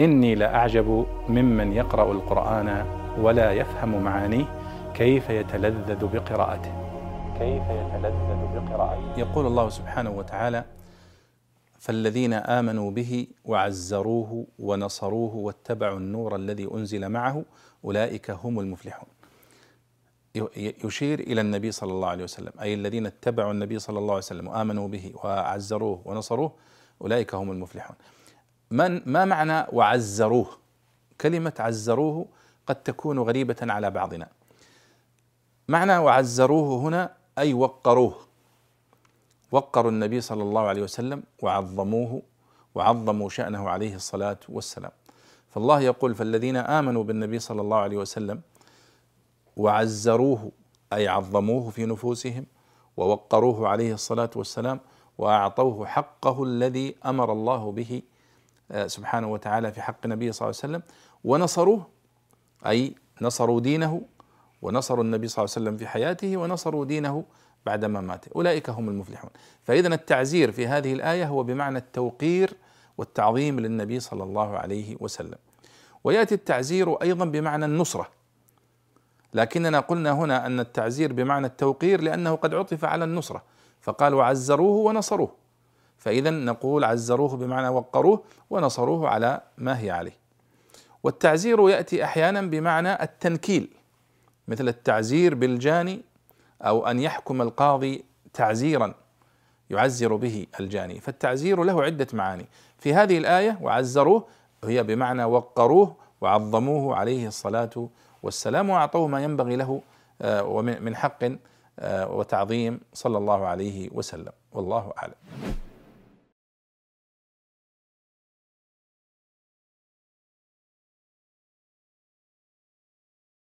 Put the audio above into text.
إني لأعجب ممن يقرأ القرآن ولا يفهم معانيه كيف يتلذذ بقراءته. كيف يتلذذ بقراءته. يقول الله سبحانه وتعالى فالذين آمنوا به وعزروه ونصروه واتبعوا النور الذي أنزل معه أولئك هم المفلحون. يشير إلى النبي صلى الله عليه وسلم أي الذين اتبعوا النبي صلى الله عليه وسلم وآمنوا به وعزروه ونصروه أولئك هم المفلحون. من ما معنى وعزروه؟ كلمة عزروه قد تكون غريبة على بعضنا. معنى وعزروه هنا أي وقروه. وقروا النبي صلى الله عليه وسلم وعظموه وعظموا شأنه عليه الصلاة والسلام. فالله يقول فالذين آمنوا بالنبي صلى الله عليه وسلم وعزروه أي عظموه في نفوسهم ووقروه عليه الصلاة والسلام وأعطوه حقه الذي أمر الله به سبحانه وتعالى في حق النبي صلى الله عليه وسلم. ونصروه أي نصروا دينه ونصروا النبي صلى الله عليه وسلم في حياته ونصروا دينه بعدما مات. أولئك هم المفلحون. فإذا التعزير في هذه الآية هو بمعنى التوقير والتعظيم للنبي صلى الله عليه وسلم. ويأتي التعزير أيضا بمعنى النصرة. لكننا قلنا هنا أن التعزير بمعنى التوقير لأنه قد عطف على النصرة. فقال وعزروه ونصروه. فإذا نقول عزروه بمعنى وقروه ونصروه على ما هي عليه. والتعزير يأتي أحيانا بمعنى التنكيل مثل التعزير بالجاني أو أن يحكم القاضي تعزيرا يعزر به الجاني. فالتعزير له عدة معاني. في هذه الآية وعزروه هي بمعنى وقروه وعظموه عليه الصلاة والسلام وأعطوه ما ينبغي له آه، ومن حق آه، وتعظيم صلى الله عليه وسلم. والله أعلم.